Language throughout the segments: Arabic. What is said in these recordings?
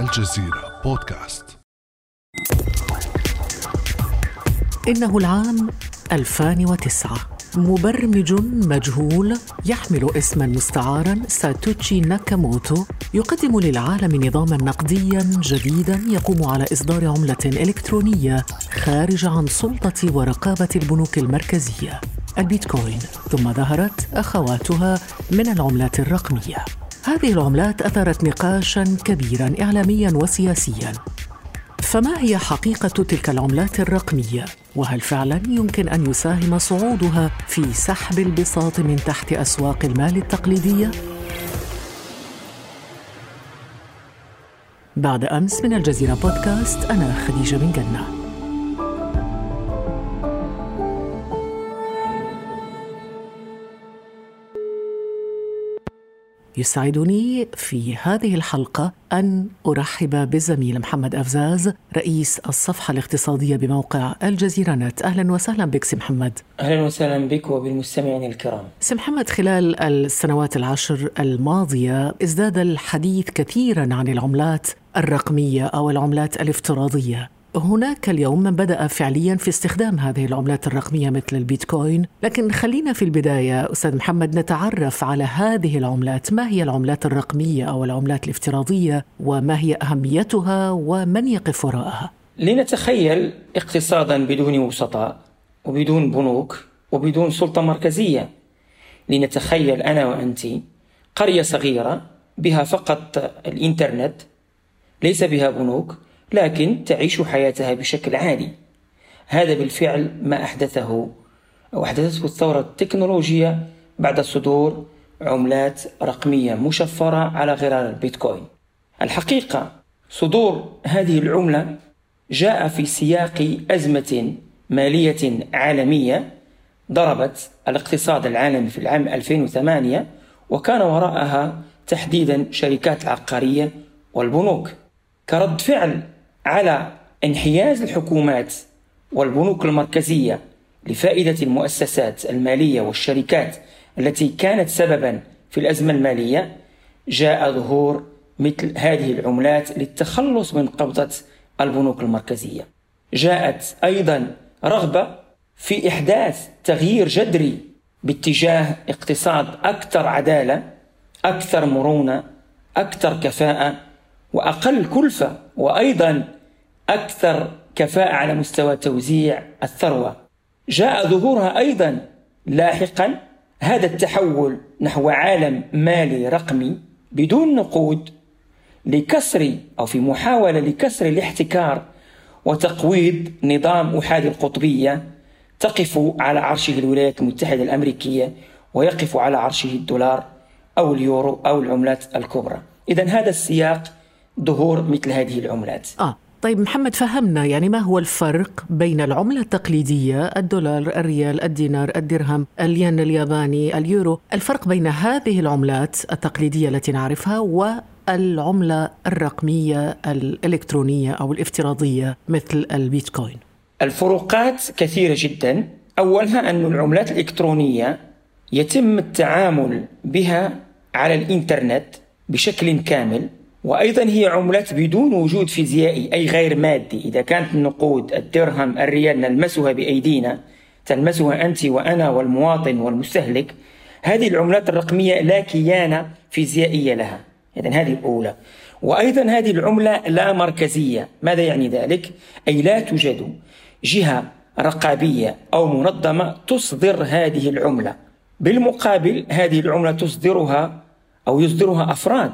الجزيرة بودكاست. إنه العام 2009 مبرمج مجهول يحمل اسما مستعارا ساتوتشي ناكاموتو يقدم للعالم نظاما نقديا جديدا يقوم على إصدار عملة إلكترونية خارج عن سلطة ورقابة البنوك المركزية. البيتكوين. ثم ظهرت أخواتها من العملات الرقمية. هذه العملات أثارت نقاشا كبيرا إعلاميا وسياسيا فما هي حقيقة تلك العملات الرقمية؟ وهل فعلا يمكن أن يساهم صعودها في سحب البساط من تحت أسواق المال التقليدية؟ بعد أمس من الجزيرة بودكاست أنا خديجة بن جنة يسعدني في هذه الحلقة أن أرحب بالزميل محمد أفزاز رئيس الصفحة الاقتصادية بموقع الجزيرة نت أهلا وسهلا بك سي محمد. أهلا وسهلا بك وبالمستمعين الكرام. سي محمد خلال السنوات العشر الماضية ازداد الحديث كثيرا عن العملات الرقمية أو العملات الافتراضية. هناك اليوم من بدأ فعليا في استخدام هذه العملات الرقمية مثل البيتكوين. لكن خلينا في البداية أستاذ محمد نتعرف على هذه العملات. ما هي العملات الرقمية أو العملات الافتراضية؟ وما هي أهميتها؟ ومن يقف وراءها؟ لنتخيل اقتصادا بدون وسطاء وبدون بنوك وبدون سلطة مركزية. لنتخيل أنا وأنت قرية صغيرة بها فقط الإنترنت ليس بها بنوك لكن تعيش حياتها بشكل عادي. هذا بالفعل ما أحدثه أو أحدثته الثورة التكنولوجية بعد صدور عملات رقمية مشفرة على غرار البيتكوين. الحقيقة صدور هذه العملة جاء في سياق أزمة مالية عالمية ضربت الاقتصاد العالمي في العام 2008 وكان وراءها تحديدا شركات العقارية والبنوك. كرد فعل على انحياز الحكومات والبنوك المركزية لفائدة المؤسسات المالية والشركات التي كانت سببا في الأزمة المالية جاء ظهور مثل هذه العملات للتخلص من قبضة البنوك المركزية. جاءت أيضا رغبة في إحداث تغيير جذري باتجاه اقتصاد أكثر عدالة أكثر مرونة أكثر كفاءة وأقل كلفة وأيضا أكثر كفاءة على مستوى توزيع الثروة. جاء ظهورها أيضا لاحقا. هذا التحول نحو عالم مالي رقمي بدون نقود لكسر أو في محاولة لكسر الاحتكار وتقويض نظام أحادي القطبية تقف على عرشه الولايات المتحدة الأمريكية ويقف على عرشه الدولار أو اليورو أو العملات الكبرى. إذا هذا السياق ظهور مثل هذه العملات. آه. طيب محمد فهمنا يعني ما هو الفرق بين العملة التقليدية الدولار الريال الدينار الدرهم الين الياباني اليورو الفرق بين هذه العملات التقليدية التي نعرفها والعملة الرقمية الإلكترونية أو الافتراضية مثل البيتكوين؟ الفروقات كثيرة جدا. أولها أن العملات الإلكترونية يتم التعامل بها على الإنترنت بشكل كامل. وأيضا هي عملات بدون وجود فيزيائي أي غير مادي. إذا كانت النقود الدرهم الريال نلمسها بأيدينا تلمسها أنت وأنا والمواطن والمستهلك هذه العملات الرقمية لا كيان فيزيائي لها. إذا هذه الأولى. وأيضا هذه العملة لا مركزية. ماذا يعني ذلك؟ أي لا توجد جهة رقابية أو منظمة تصدر هذه العملة. بالمقابل هذه العملة تصدرها أو يصدرها أفراد.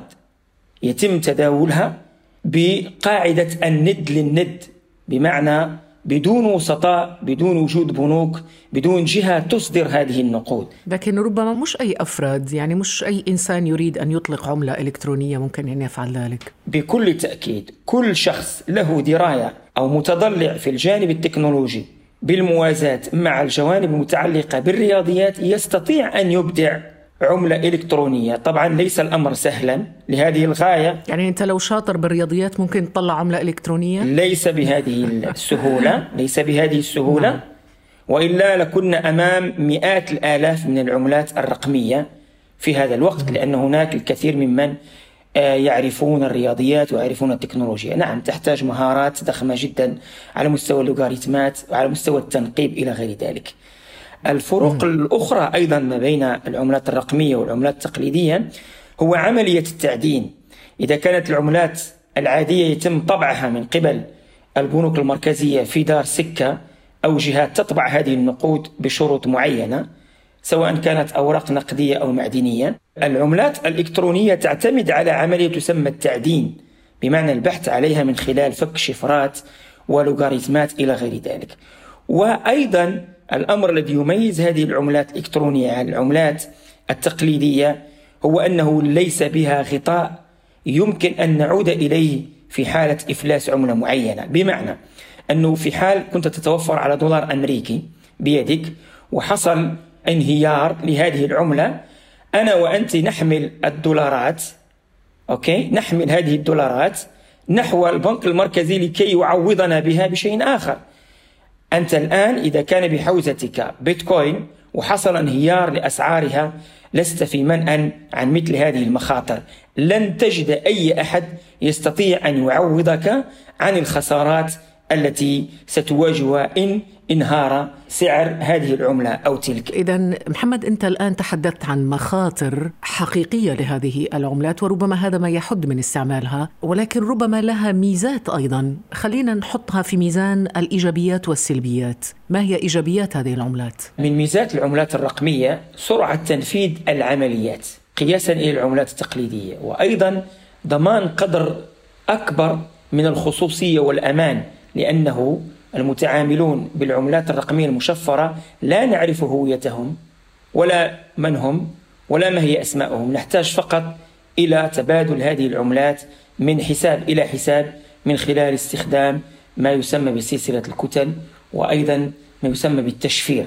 يتم تداولها بقاعدة الند للند بمعنى بدون وسطاء بدون وجود بنوك بدون جهة تصدر هذه النقود. لكن ربما مش أي أفراد يعني مش أي إنسان يريد أن يطلق عملة إلكترونية ممكن أن يفعل ذلك. بكل تأكيد كل شخص له دراية أو متضلع في الجانب التكنولوجي بالموازاة مع الجوانب المتعلقة بالرياضيات يستطيع أن يبدع عملة إلكترونية. طبعا ليس الأمر سهلا لهذه الغاية. يعني أنت لو شاطر بالرياضيات ممكن تطلع عملة إلكترونية؟ ليس بهذه السهولة ليس بهذه السهولة. نعم. وإلا لكنا أمام مئات الآلاف من العملات الرقمية في هذا الوقت لأن هناك الكثير ممن آه، يعرفون الرياضيات ويعرفون التكنولوجيا. نعم تحتاج مهارات ضخمة جدا على مستوى اللوغاريتمات وعلى مستوى التنقيب إلى غير ذلك. الفروق الأخرى أيضا ما بين العملات الرقمية والعملات التقليدية هو عملية التعدين. إذا كانت العملات العادية يتم طبعها من قبل البنوك المركزية في دار سكة أو جهات تطبع هذه النقود بشروط معينة سواء كانت أوراق نقدية أو معدنية العملات الإلكترونية تعتمد على عملية تسمى التعدين بمعنى البحث عليها من خلال فك شفرات ولوغاريتمات إلى غير ذلك. وأيضا الأمر الذي يميز هذه العملات الإلكترونية عن العملات التقليدية هو أنه ليس بها غطاء يمكن أن نعود إليه في حالة إفلاس عملة معينة. بمعنى أنه في حال كنت تتوفر على دولار أمريكي بيدك وحصل انهيار لهذه العملة أنا وأنت نحمل الدولارات أوكي؟ نحمل هذه الدولارات نحو البنك المركزي لكي يعوضنا بها بشيء آخر. أنت الآن إذا كان بحوزتك بيتكوين وحصل انهيار لأسعارها لست في منأ عن مثل هذه المخاطر. لن تجد أي أحد يستطيع أن يعوضك عن الخسارات التي ستواجهها إن انهار سعر هذه العملة أو تلك. إذا محمد أنت الآن تحدثت عن مخاطر حقيقية لهذه العملات وربما هذا ما يحد من استعمالها ولكن ربما لها ميزات أيضا. خلينا نحطها في ميزان الإيجابيات والسلبيات. ما هي إيجابيات هذه العملات؟ من ميزات العملات الرقمية سرعة تنفيذ العمليات قياسا إلى العملات التقليدية وأيضا ضمان قدر أكبر من الخصوصية والأمان. لأنه المتعاملون بالعملات الرقمية المشفرة لا نعرف هويتهم ولا من هم ولا ما هي أسماءهم نحتاج فقط إلى تبادل هذه العملات من حساب إلى حساب من خلال استخدام ما يسمى بسلسلة الكتل وأيضا ما يسمى بالتشفير.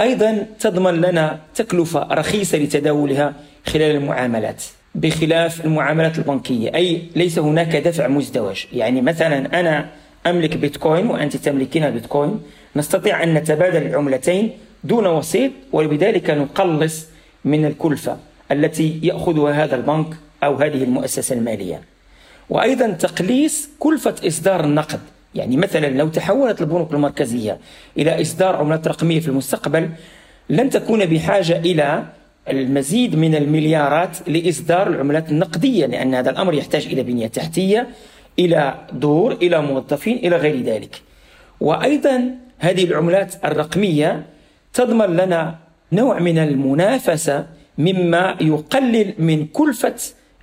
أيضا تضمن لنا تكلفة رخيصة لتداولها خلال المعاملات بخلاف المعاملات البنكية أي ليس هناك دفع مزدوج. يعني مثلا أنا أملك بيتكوين وأنت تملكين بيتكوين. نستطيع أن نتبادل العملتين دون وسيط وبذلك نقلص من الكلفة التي يأخذها هذا البنك أو هذه المؤسسة المالية. وأيضا تقليص كلفة إصدار النقد. يعني مثلا لو تحولت البنوك المركزية إلى إصدار عملات رقمية في المستقبل لن تكون بحاجة إلى المزيد من المليارات لإصدار العملات النقدية لأن هذا الأمر يحتاج إلى بنية تحتية. إلى دور إلى موظفين إلى غير ذلك. وأيضا هذه العملات الرقمية تضمن لنا نوع من المنافسة مما يقلل من كلفة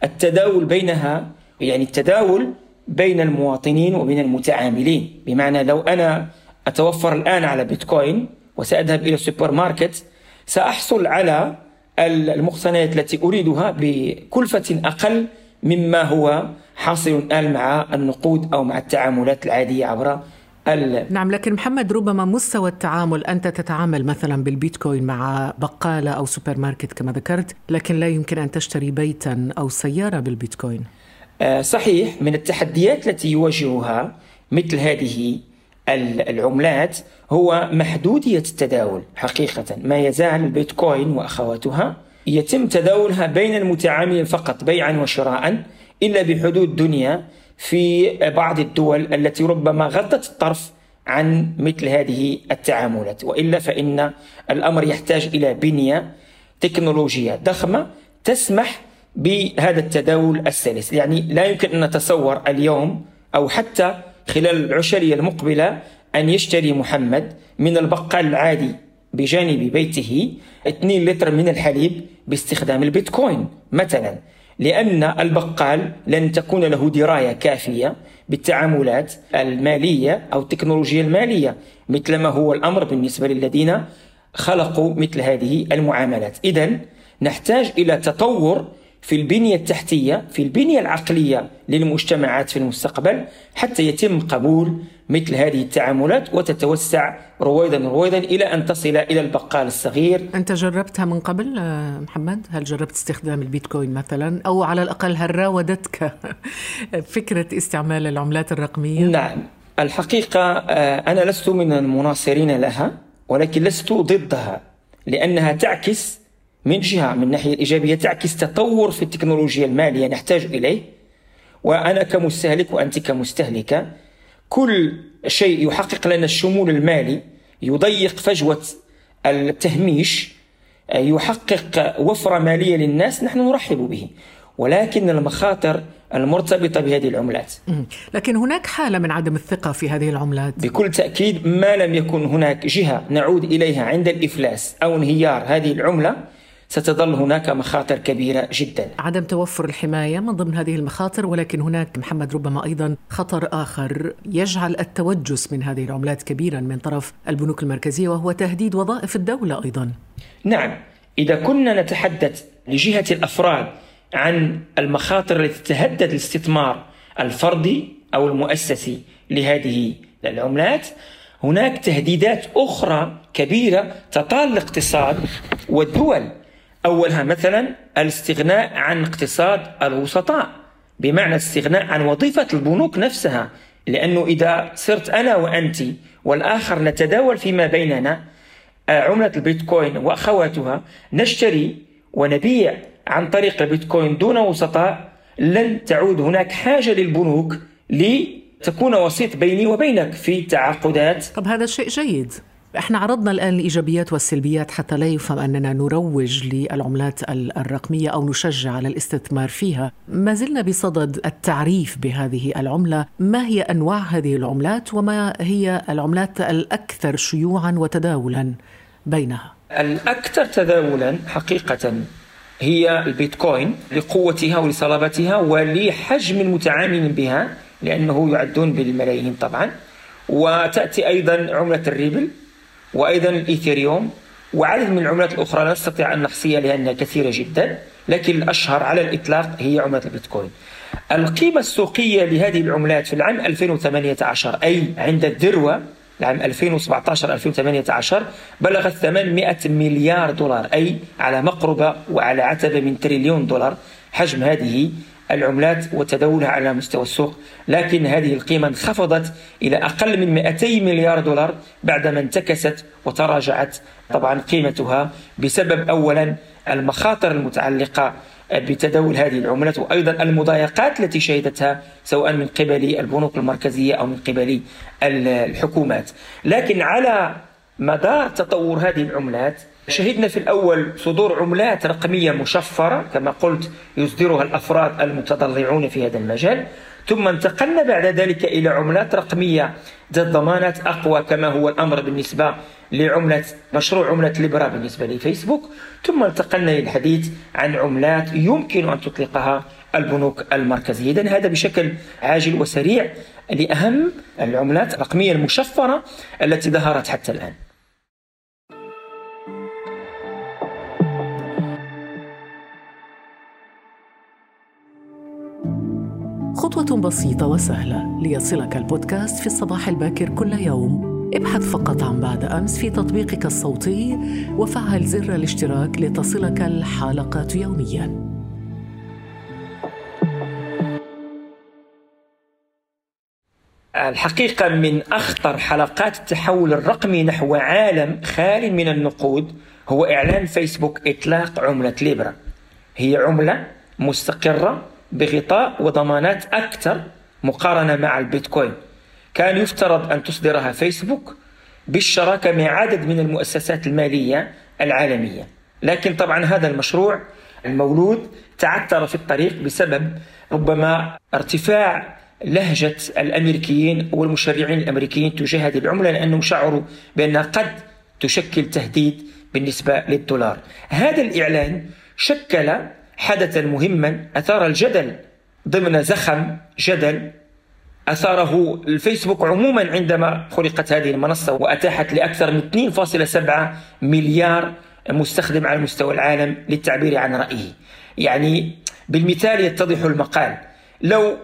التداول بينها يعني التداول بين المواطنين وبين المتعاملين. بمعنى لو أنا أتوفر الآن على بيتكوين وسأذهب إلى السوبر ماركت سأحصل على المقتنيات التي أريدها بكلفة أقل مما هو حاصل الآن مع النقود أو مع التعاملات العادية عبر نعم لكن محمد ربما مستوى التعامل أنت تتعامل مثلا بالبيتكوين مع بقالة أو سوبر ماركت كما ذكرت لكن لا يمكن أن تشتري بيتا أو سيارة بالبيتكوين. آه صحيح من التحديات التي يواجهها مثل هذه العملات هو محدودية التداول. حقيقة ما يزال البيتكوين وأخواتها يتم تداولها بين المتعاملين فقط بيعا وشراء. إلا بحدود دنيا في بعض الدول التي ربما غضت الطرف عن مثل هذه التعاملات. وإلا فإن الأمر يحتاج إلى بنية تكنولوجية ضخمة تسمح بهذا التداول السلس، يعني لا يمكن أن نتصور اليوم أو حتى خلال العشرية المقبلة أن يشتري محمد من البقال العادي بجانب بيته 2 لتر من الحليب باستخدام البيتكوين مثلا. لأن البقال لن تكون له دراية كافية بالتعاملات المالية أو التكنولوجيا المالية مثل ما هو الأمر بالنسبة للذين خلقوا مثل هذه المعاملات. إذا نحتاج إلى تطور في البنية التحتية في البنية العقلية للمجتمعات في المستقبل حتى يتم قبول مثل هذه التعاملات وتتوسع رويدا رويدا إلى أن تصل إلى البقال الصغير أنت جربتها من قبل آه، محمد؟ هل جربت استخدام البيتكوين مثلا؟ أو على الأقل هل راودتك فكرة استعمال العملات الرقمية؟ نعم الحقيقة آه، أنا لست من المناصرين لها ولكن لست ضدها لأنها تعكس من جهة من الناحية الإيجابية تعكس تطور في التكنولوجيا المالية نحتاج إليه. وأنا كمستهلك وأنت كمستهلكة كل شيء يحقق لنا الشمول المالي يضيق فجوة التهميش يحقق وفرة مالية للناس نحن نرحب به. ولكن المخاطر المرتبطة بهذه العملات. لكن هناك حالة من عدم الثقة في هذه العملات. بكل تأكيد ما لم يكن هناك جهة نعود إليها عند الإفلاس أو انهيار هذه العملة. ستظل هناك مخاطر كبيرة جدا. عدم توفر الحماية من ضمن هذه المخاطر ولكن هناك محمد ربما أيضا خطر آخر يجعل التوجس من هذه العملات كبيرا من طرف البنوك المركزية وهو تهديد وظائف الدولة أيضا. نعم إذا كنا نتحدث لجهة الأفراد عن المخاطر التي تهدد الاستثمار الفردي أو المؤسسي لهذه العملات هناك تهديدات أخرى كبيرة تطال الاقتصاد والدول. أولها مثلا الاستغناء عن اقتصاد الوسطاء بمعنى الاستغناء عن وظيفة البنوك نفسها. لأنه إذا صرت أنا وأنت والآخر نتداول فيما بيننا آه، عملة البيتكوين وأخواتها نشتري ونبيع عن طريق البيتكوين دون وسطاء لن تعود هناك حاجة للبنوك لتكون وسيط بيني وبينك في تعاقدات. طب هذا شيء جيد. إحنا عرضنا الآن الايجابيات والسلبيات حتى لا يفهم أننا نروج للعملات الرقمية أو نشجع على الاستثمار فيها، ما زلنا بصدد التعريف بهذه العملة، ما هي أنواع هذه العملات وما هي العملات الأكثر شيوعا وتداولا بينها؟ الأكثر تداولا حقيقه هي البيتكوين لقوتها ولصلابتها ولحجم المتعاملين بها لأنه يعدون بالملايين طبعا. وتأتي أيضا عملة الريبل. وأيضا الإيثيريوم وعدد من العملات الأخرى لا نستطيع أن نحصيها لأنها كثيرة جدا لكن الأشهر على الإطلاق هي عملة البيتكوين. القيمة السوقية لهذه العملات في العام 2018 أي عند الذروة العام 2017 2018 بلغت 800 مليار دولار أي على مقربة وعلى عتبة من تريليون دولار حجم هذه العملات وتداولها على مستوى السوق. لكن هذه القيمة انخفضت إلى أقل من 200 مليار دولار بعدما انتكست وتراجعت طبعا قيمتها بسبب أولا المخاطر المتعلقة بتداول هذه العملات وأيضا المضايقات التي شهدتها سواء من قبل البنوك المركزية أو من قبل الحكومات. لكن على مدار تطور هذه العملات شهدنا في الأول صدور عملات رقمية مشفرة كما قلت يصدرها الأفراد المتضرعون في هذا المجال. ثم انتقلنا بعد ذلك إلى عملات رقمية ذات ضمانات أقوى كما هو الأمر بالنسبة لعملة مشروع عملة ليبرا بالنسبة لفيسبوك. ثم انتقلنا للحديث عن عملات يمكن أن تطلقها البنوك المركزية. إذن هذا بشكل عاجل وسريع لأهم العملات الرقمية المشفرة التي ظهرت حتى الآن. خطوة بسيطة وسهلة ليصلك البودكاست في الصباح الباكر كل يوم. ابحث فقط عن بعد أمس في تطبيقك الصوتي وفعل زر الاشتراك لتصلك الحلقات يومياً. الحقيقة من أخطر حلقات التحول الرقمي نحو عالم خال من النقود هو إعلان فيسبوك إطلاق عملة ليبرا. هي عملة مستقرة بغطاء وضمانات أكثر مقارنة مع البيتكوين. كان يفترض أن تصدرها فيسبوك بالشراكة مع عدد من المؤسسات المالية العالمية. لكن طبعا هذا المشروع المولود تعثر في الطريق بسبب ربما ارتفاع لهجة الأمريكيين والمشرعين الأمريكيين تجاه هذه العملة لأنهم شعروا بأنها قد تشكل تهديد بالنسبة للدولار. هذا الإعلان شكل حدثا مهما أثار الجدل ضمن زخم جدل أثاره الفيسبوك عموما عندما خلقت هذه المنصة وأتاحت لأكثر من 2.7 مليار مستخدم على مستوى العالم للتعبير عن رأيه. يعني بالمثال يتضح المقال. لو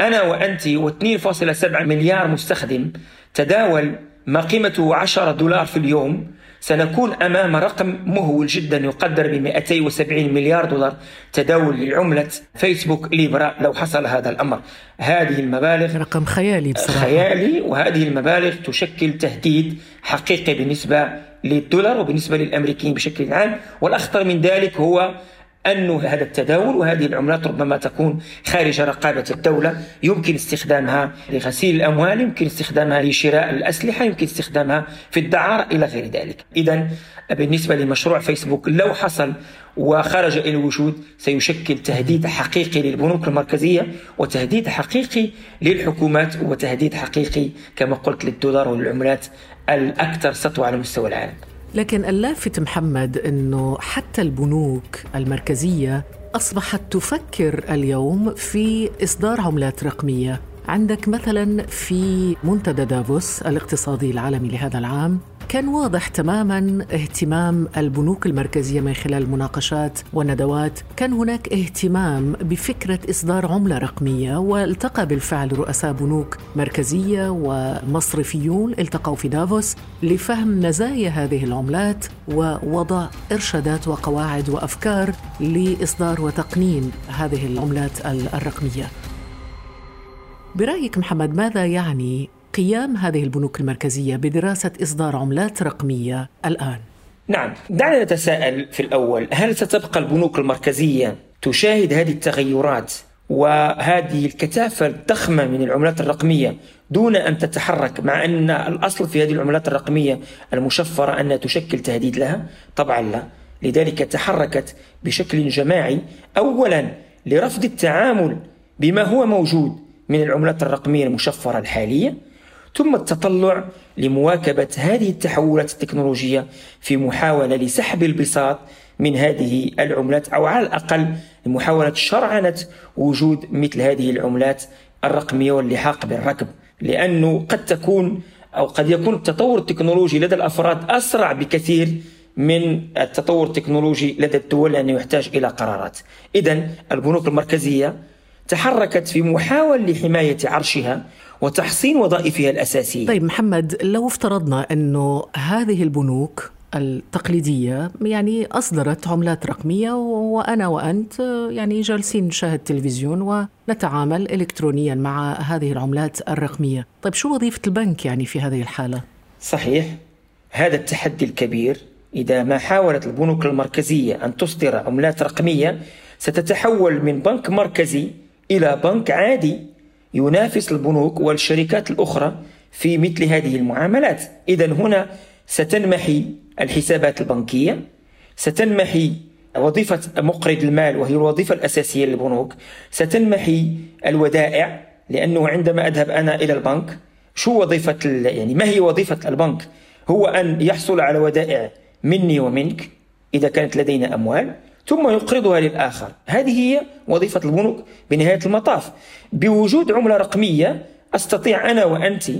أنا وأنت و2.7 مليار مستخدم تداول ما قيمته 10 دولار في اليوم سنكون أمام رقم مهول جدا يقدر ب 270 مليار دولار تداول لعملة فيسبوك ليبرا لو حصل هذا الأمر. هذه المبالغ رقم خيالي بصراحة. خيالي وهذه المبالغ تشكل تهديد حقيقي بالنسبة للدولار وبالنسبة للأمريكيين بشكل عام. والأخطر من ذلك هو أن هذا التداول وهذه العملات ربما تكون خارج رقابة الدولة. يمكن استخدامها لغسيل الأموال يمكن استخدامها لشراء الأسلحة يمكن استخدامها في الدعارة إلى غير ذلك. إذا بالنسبة لمشروع فيسبوك لو حصل وخرج إلى الوجود سيشكل تهديد حقيقي للبنوك المركزية وتهديد حقيقي للحكومات وتهديد حقيقي كما قلت للدولار والعملات الأكثر سطوة على مستوى العالم. لكن اللافت محمد إنه حتى البنوك المركزية أصبحت تفكر اليوم في إصدار عملات رقمية. عندك مثلا في منتدى دافوس الاقتصادي العالمي لهذا العام كان واضح تماما اهتمام البنوك المركزية من خلال المناقشات والندوات، كان هناك اهتمام بفكرة إصدار عملة رقمية والتقى بالفعل رؤساء بنوك مركزية ومصرفيون التقوا في دافوس لفهم مزايا هذه العملات ووضع إرشادات وقواعد وأفكار لإصدار وتقنين هذه العملات الرقمية. برأيك محمد ماذا يعني قيام هذه البنوك المركزية بدراسة إصدار عملات رقمية الآن؟ نعم دعنا نتساءل في الأول هل ستبقى البنوك المركزية تشاهد هذه التغيرات وهذه الكثافة الضخمة من العملات الرقمية دون أن تتحرك مع أن الأصل في هذه العملات الرقمية المشفرة أنها تشكل تهديد لها طبعا لا لذلك تحركت بشكل جماعي أولا لرفض التعامل بما هو موجود من العملات الرقمية المشفرة الحالية ثم التطلع لمواكبة هذه التحولات التكنولوجية في محاولة لسحب البساط من هذه العملات أو على الأقل لمحاولة شرعنة وجود مثل هذه العملات الرقمية واللحاق بالركب. لأنه قد تكون أو قد يكون التطور التكنولوجي لدى الأفراد أسرع بكثير من التطور التكنولوجي لدى الدول لأنه يحتاج إلى قرارات. إذا البنوك المركزية تحركت في محاولة لحماية عرشها وتحسين وظائفها الأساسية. طيب محمد لو افترضنا أنه هذه البنوك التقليدية يعني أصدرت عملات رقمية وأنا وأنت يعني جالسين نشاهد تلفزيون ونتعامل إلكترونيا مع هذه العملات الرقمية. طيب شو وظيفة البنك يعني في هذه الحالة؟ صحيح هذا التحدي الكبير. إذا ما حاولت البنوك المركزية أن تصدر عملات رقمية ستتحول من بنك مركزي إلى بنك عادي. ينافس البنوك والشركات الأخرى في مثل هذه المعاملات. إذا هنا ستنمحي الحسابات البنكية ستنمحي وظيفة مقرض المال وهي الوظيفة الأساسية للبنوك ستنمحي الودائع لأنه عندما أذهب أنا إلى البنك شو وظيفة يعني ما هي وظيفة البنك؟ هو أن يحصل على ودائع مني ومنك إذا كانت لدينا أموال ثم يقرضها للآخر. هذه هي وظيفة البنوك بنهاية المطاف. بوجود عملة رقمية أستطيع أنا وأنت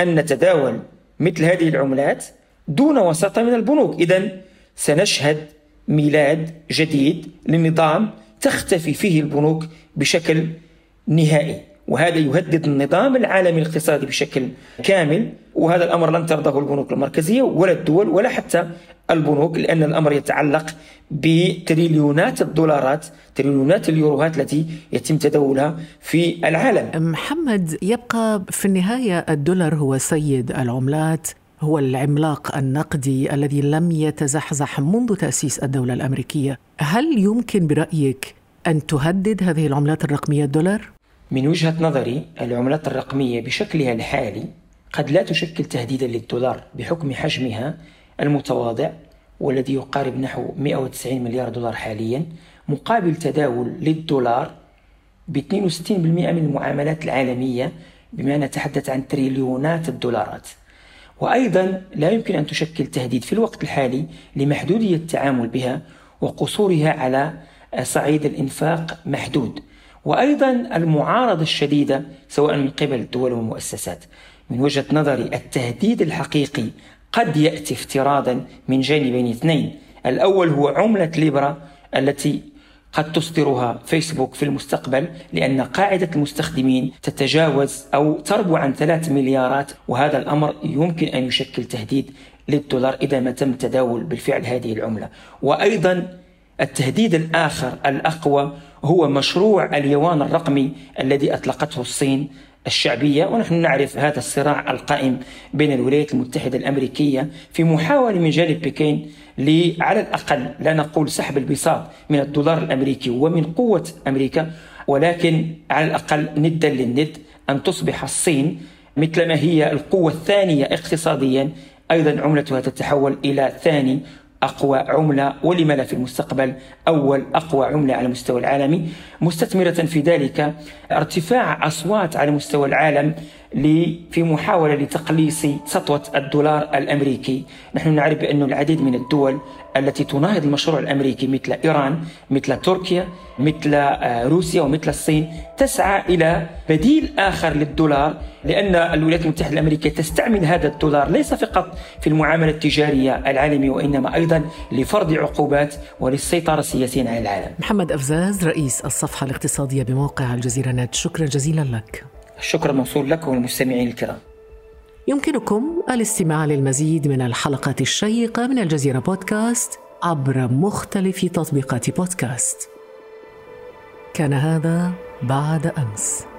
أن نتداول مثل هذه العملات دون وساطة من البنوك. إذا سنشهد ميلاد جديد لنظام تختفي فيه البنوك بشكل نهائي. وهذا يهدد النظام العالمي الاقتصادي بشكل كامل وهذا الأمر لن ترضه البنوك المركزية ولا الدول ولا حتى البنوك لأن الأمر يتعلق بتريليونات الدولارات تريليونات اليوروهات التي يتم تداولها في العالم. محمد يبقى في النهاية الدولار هو سيد العملات هو العملاق النقدي الذي لم يتزحزح منذ تأسيس الدولة الأمريكية، هل يمكن برأيك أن تهدد هذه العملات الرقمية الدولار؟ من وجهة نظري العملات الرقمية بشكلها الحالي قد لا تشكل تهديدا للدولار بحكم حجمها المتواضع والذي يقارب نحو 190 مليار دولار حاليا مقابل تداول للدولار ب 62% من المعاملات العالمية بما نتحدث عن تريليونات الدولارات. وأيضا لا يمكن أن تشكل تهديد في الوقت الحالي لمحدودية التعامل بها وقصورها على صعيد الإنفاق محدود. وأيضا المعارضة الشديدة سواء من قبل الدول والمؤسسات. من وجهة نظري التهديد الحقيقي قد يأتي افتراضا من جانبين اثنين. الأول هو عملة ليبرا التي قد تصدرها فيسبوك في المستقبل لأن قاعدة المستخدمين تتجاوز أو تربو عن ثلاث مليارات وهذا الأمر يمكن أن يشكل تهديد للدولار إذا ما تم تداول بالفعل هذه العملة. وأيضا التهديد الآخر الأقوى هو مشروع اليوان الرقمي الذي أطلقته الصين الشعبية ونحن نعرف هذا الصراع القائم بين الولايات المتحدة الأمريكية في محاولة من جانب بكين على الأقل لا نقول سحب البساط من الدولار الأمريكي ومن قوة أمريكا ولكن على الأقل ندا للند أن تصبح الصين مثلما هي القوة الثانية اقتصاديا أيضا عملتها تتحول إلى ثاني أقوى عملة ولم لا في المستقبل؟ أول أقوى عملة على المستوى العالمي مستثمرة في ذلك ارتفاع أصوات على مستوى العالم في محاولة لتقليص سطوة الدولار الأمريكي. نحن نعرف بأن العديد من الدول التي تناهض المشروع الأمريكي مثل إيران مثل تركيا مثل آه، روسيا ومثل الصين تسعى إلى بديل آخر للدولار لأن الولايات المتحدة الأمريكية تستعمل هذا الدولار ليس فقط في المعاملة التجارية العالمية وإنما أيضا لفرض عقوبات وللسيطرة السياسية على العالم. محمد أفزاز رئيس الصفحة الاقتصادية بموقع الجزيرة نت شكرا جزيلا لك. الشكر موصول لك والمستمعين الكرام. يمكنكم الاستماع للمزيد من الحلقات الشيقة من الجزيرة بودكاست عبر مختلف تطبيقات بودكاست. كان هذا بعد أمس.